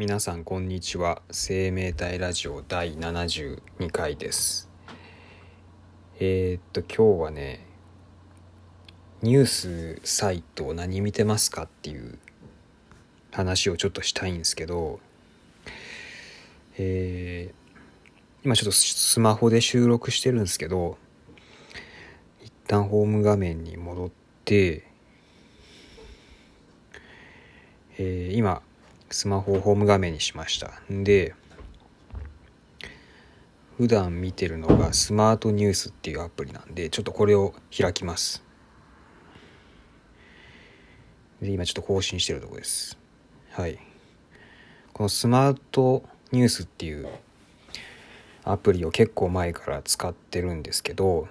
皆さんこんにちは。生命体ラジオ第72回です。えー、っと今日はねニュースサイト何見てますかっていう話をちょっとしたいんですけどえー、今ちょっとスマホで収録してるんですけど一旦ホーム画面に戻ってえー、今スマホをホーム画面にしました。で普段見てるのがスマートニュースっていうアプリなんでちょっとこれを開きます。で今ちょっと更新してるとこです。はい。このスマートニュースっていうアプリを結構前から使ってるんですけど、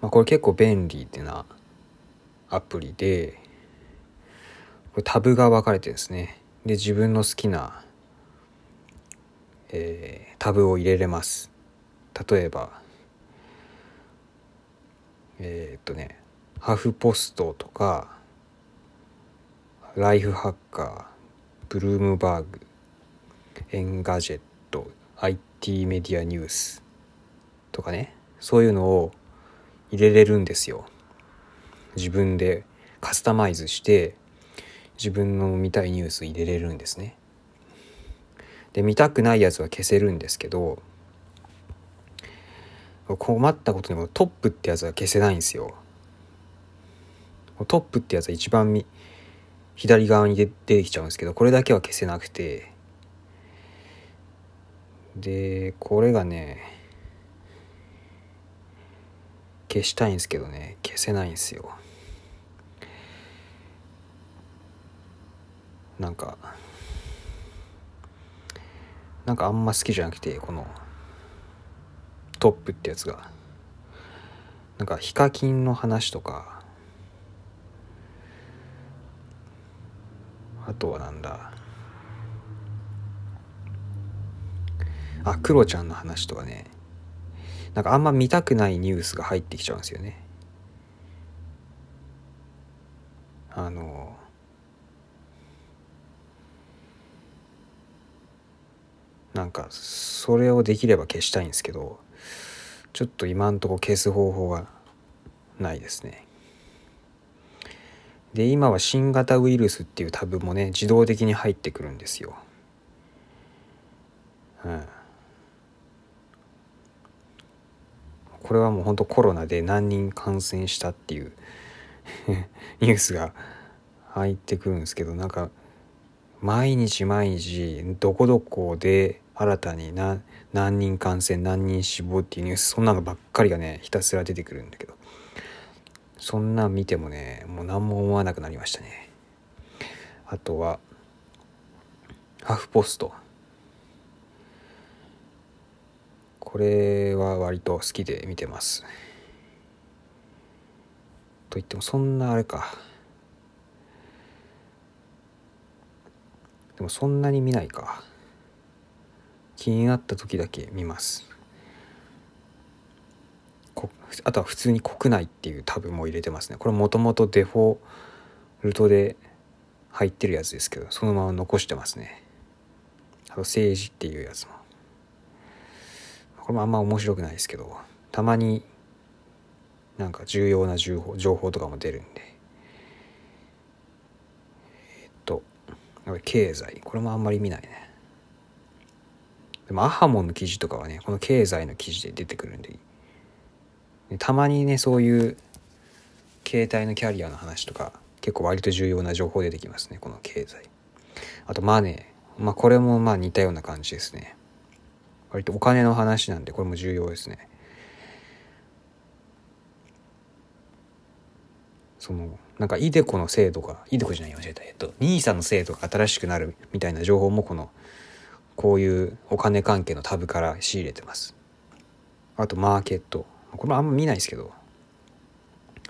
まあ、これ結構便利ってなアプリでこれタブが分かれてですね。で自分の好きな、えー、タブを入れれます。例えばえー、っとねハフポストとかライフハッカーブルームバーグエンガジェット IT メディアニュースとかね。そういうのを入れれるんですよ。自分でカスタマイズして自分の見たいニュース入れれるんですね。で見たくないやつは消せるんですけど困ったことにもトップってやつは消せないんですよ。トップってやつは一番左側に出てきちゃうんですけどこれだけは消せなくてでこれがね消したいんですけどね消せないんですよ。なんかなんかあんま好きじゃなくてこのトップってやつが。なんかヒカキンの話とか。あとはなんだ。あクロちゃんの話とかね。なんかあんま見たくないニュースが入ってきちゃうんですよね。あのなんかそれをできれば消したいんですけどちょっと今んとこ消す方法がないですね。で今は新型ウイルスっていうタブもね自動的に入ってくるんですよ。うん。これはもうほんとコロナで何人感染したっていう ニュースが入ってくるんですけどなんか毎日毎日どこどこで新たに何何人感染何人死亡っていうニュースそんなのばっかりがねひたすら出てくるんだけど。そんなん見てもねもう何も思わなくなりましたね。あとはハフポスト。これは割と好きで見てます。と言ってもそんなあれか。でもそんなに見ないか。気になった時だけ見ます。あとは普通に国内っていうタブも入れてますね。これもともとデフォルトで入ってるやつですけどそのまま残してますね。あと政治っていうやつも。これもあんま面白くないですけどたまになんか重要な情報情報とかも出るんで。えっと経済。これもあんまり見ないね。でもアハモンの記事とかはねこの経済の記事で出てくるんで。たまにねそういう携帯のキャリアの話とか結構割と重要な情報出てきますねこの経済。あとマネー。まあこれもまあ似たような感じですね。割とお金の話なんでこれも重要ですね。そのなんかイデコの制度がイデコじゃない間違えた。えっと NISA の制度が新しくなるみたいな情報もこのこういうお金関係のタブから仕入れてます。あとマーケット。これもあんま見ないですけど、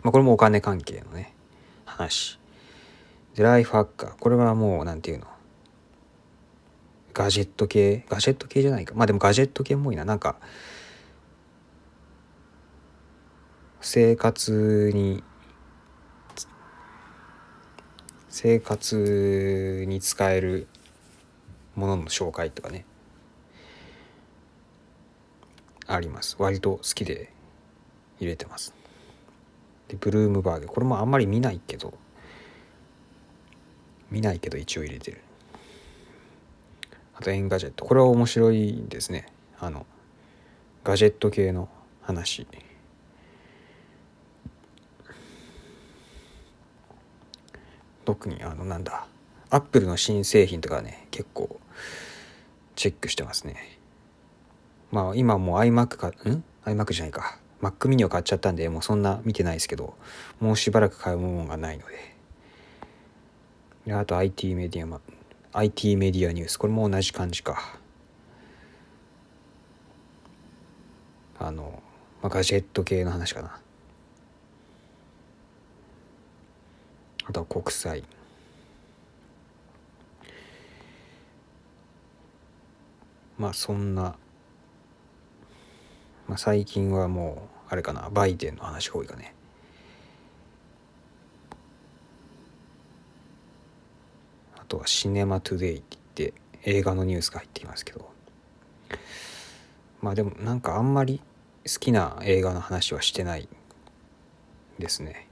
まあ、これもお金関係のね、話。で、ライフハッカー。これはもう、なんていうの？ガジェット系？ガジェット系じゃないか。まあでもガジェット系もいいな。なんか、生活に、生活に使えるものの紹介とかね。あります。割と好きで入れてます。でブルームバーグ。これもあんまり見ないけど。見ないけど一応入れてる。あと Engadget。これは面白いですね。あのガジェット系の話。特にあのなんだ。アップルの新製品とかね結構チェックしてますね。まあ今もう iMac かん？iMac じゃないか。Mac mini を買っちゃったんでもうそんな見てないですけどもうしばらく買うものがないので。あと IT メディア、IT メディアニュース。これも同じ感じか。あの、まあ、ガジェット系の話かな。あとは国際。まあそんな、まあ、最近はもうあれかなバイデンの話が多いかね。あとはシネマトゥデイって言って映画のニュースが入ってきますけど。まあでもなんかあんまり好きな映画の話はしてないですね。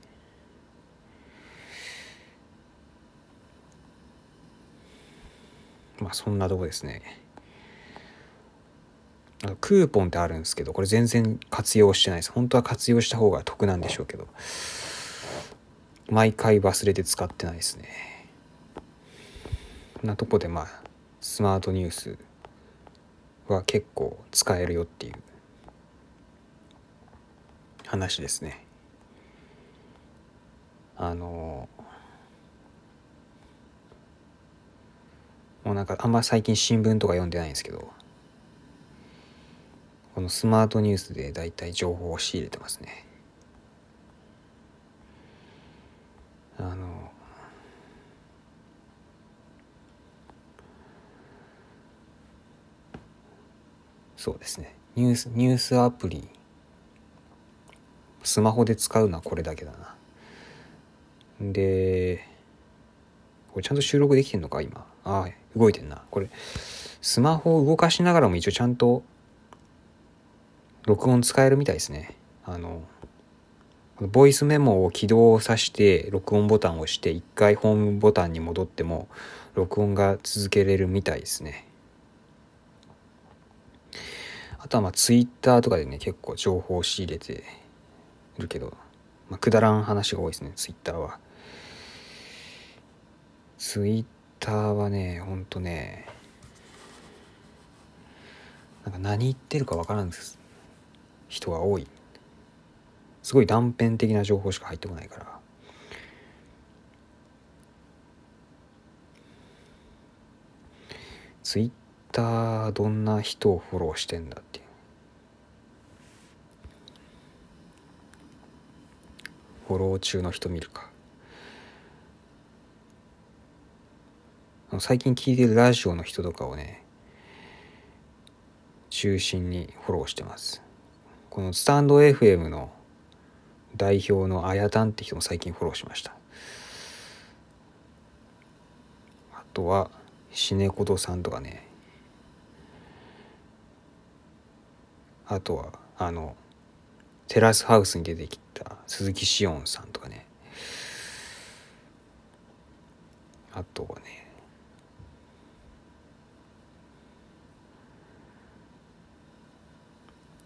まあそんなとこですね。クーポンってあるんですけどこれ全然活用してないです。本当は活用した方が得なんでしょうけど。毎回忘れて使ってないですね。こんなとこでまあスマートニュースは結構使えるよっていう。話ですね。あのもうなんかあんま最近新聞とか読んでないんですけど。このスマートニュースで大体情報を仕入れてますね。あのそうですね。ニュースニュースアプリスマホで使うのはこれだけだな。でこれちゃんと収録できてんのか今？ああ動いてんな。これスマホを動かしながらも一応ちゃんと録音使えるみたいですね。あのボイスメモを起動させて録音ボタンを押して一回ホームボタンに戻っても録音が続けれるみたいですね。あとはまあツイッターとかでね結構情報を仕入れてるけど、まあ、くだらん話が多いですねツイッターは。ツイッターはねほんとねなんか何言ってるか分からんです。人が多い。すごい断片的な情報しか入ってこないから。ツイッターどんな人をフォローしてんだっていう。フォロー中の人見るか。最近聞いてるラジオの人とかをね中心にフォローしてます。このスタンド FM の代表のあやたんって人も最近フォローしました。あとはシネコドさんとかね。あとはあのテラスハウスに出てきた鈴木紫音さんとかね。あとはね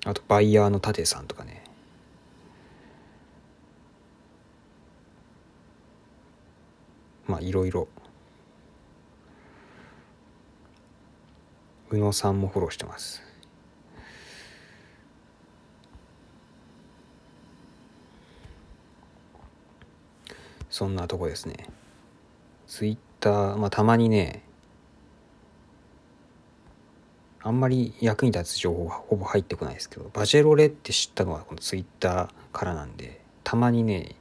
あとバイヤーの舘さんとかね。まあいろいろ。宇野さんもフォローしてます。そんなとこですね。ツイッターまあたまにねあんまり役に立つ情報はほぼ入ってこないですけどバジェロレって知ったのはこのツイッターからなんでたまにね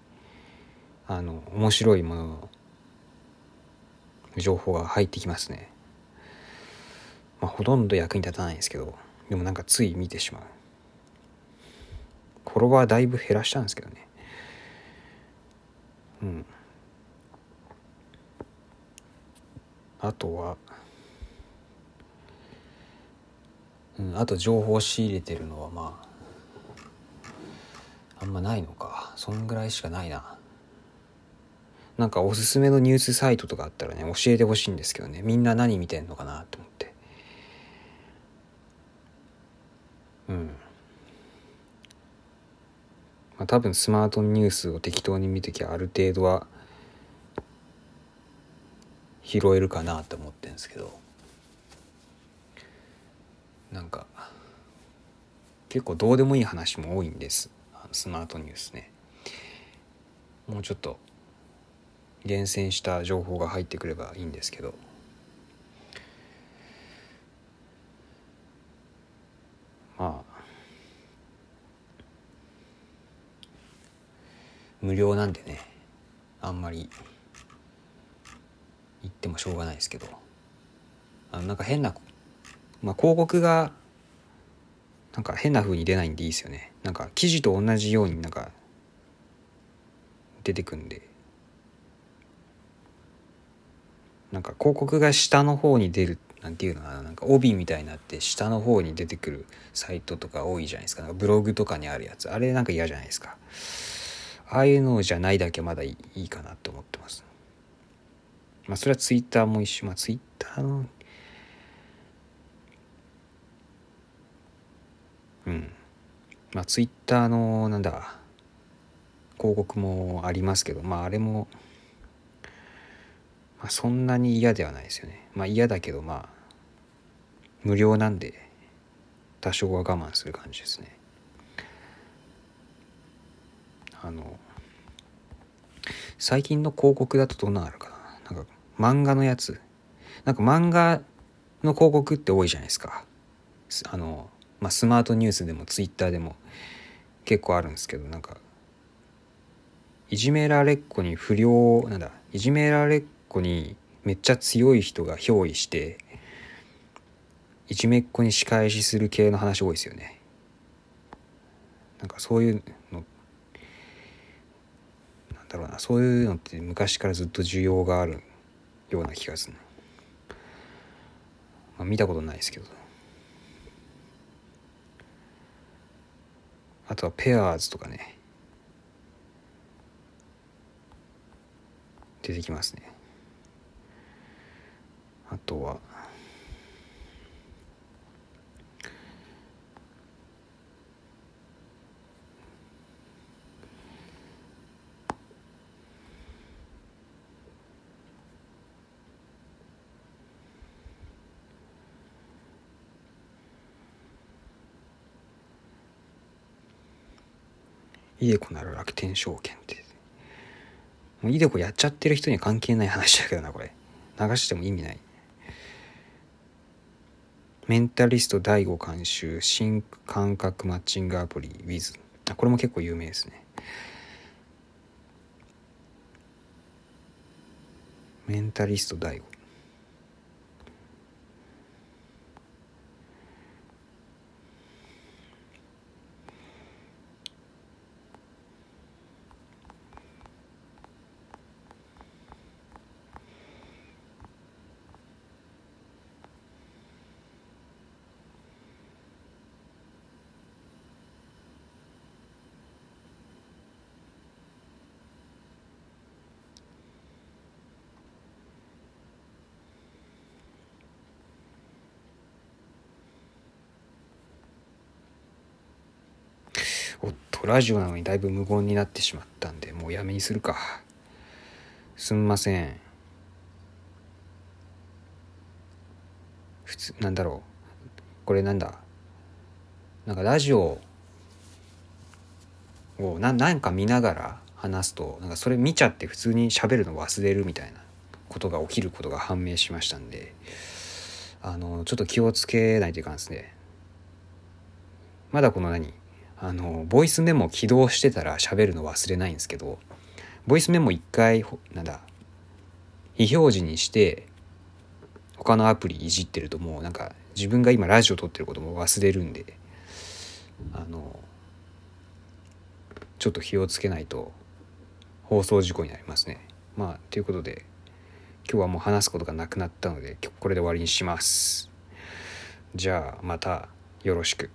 あの面白いものの情報が入ってきますね。まあほとんど役に立たないんですけどでもなんかつい見てしまう。フォロワーだいぶ減らしたんですけどね。うん。あとはうん、あと情報を仕入れてるのはまああんまないのか。そんぐらいしかないな。なんかおすすめのニュースサイトとかあったらね教えてほしいんですけどね。みんな何見てんのかなと思って。うん。まあ多分スマートニュースを適当に見てきゃある程度は拾えるかなと思ってるんですけど。なんか結構どうでもいい話も多いんです。スマートニュースね。もうちょっと厳選した情報が入ってくればいいんですけど。まあ無料なんでねあんまり言ってもしょうがないですけど。あのなんか変な、まあ、広告がなんか変な風に出ないんでいいですよね。なんか記事と同じようになんか出てくんで。なんか広告が下の方に出るなんていうのかな。なんか帯みたいになって下の方に出てくるサイトとか多いじゃないですかブログとかにあるやつ。あれなんか嫌じゃないですか。ああいうのじゃないだけまだいいかなと思ってます。まあそれはツイッターも一緒。まあツイッターのうん。まあツイッターのなんだ広告もありますけどまああれも、まあ、そんなに嫌ではないですよね。まあ嫌だけどまあ無料なんで多少は我慢する感じですね。あの最近の広告だとどんなのあるかな？なんか漫画のやつ。なんか漫画の広告って多いじゃないですか。あの、まあ、スマートニュースでもツイッターでも結構あるんですけどなんかいじめられっ子に不良なんだいじめられっ子にめっちゃ強い人が憑依していじめっ子に仕返しする系の話多いですよね。なんかそういうのなんだろうなそういうのって昔からずっと需要があるような気がする、まあ、見たことないですけど。あとはペアーズとかね。出てきますね。あとはイデコなら楽天証券って。もうイデコやっちゃってる人には関係ない話だけどなこれ。流しても意味ない。メンタリスト第5監修新感覚マッチングアプリ Wiz これも結構有名ですね。メンタリスト第5おっとラジオなのにだいぶ無言になってしまったんでもうやめにするか。すんません。普通なんだろう。これなんだ？なんかラジオをななんか見ながら話すとなんかそれ見ちゃって普通に喋るの忘れるみたいな。ことが起きることが判明しましたんで。あのちょっと気をつけないといかんですね。まだこの何？あのボイスメモ起動してたら喋るの忘れないんですけどボイスメモ一回なんだ非表示にして他のアプリいじってるともうなんか自分が今ラジオ撮ってることも忘れるんであのちょっと気をつけないと放送事故になりますね。まあということで今日はもう話すことがなくなったのでこれで終わりにします。じゃあまたよろしく。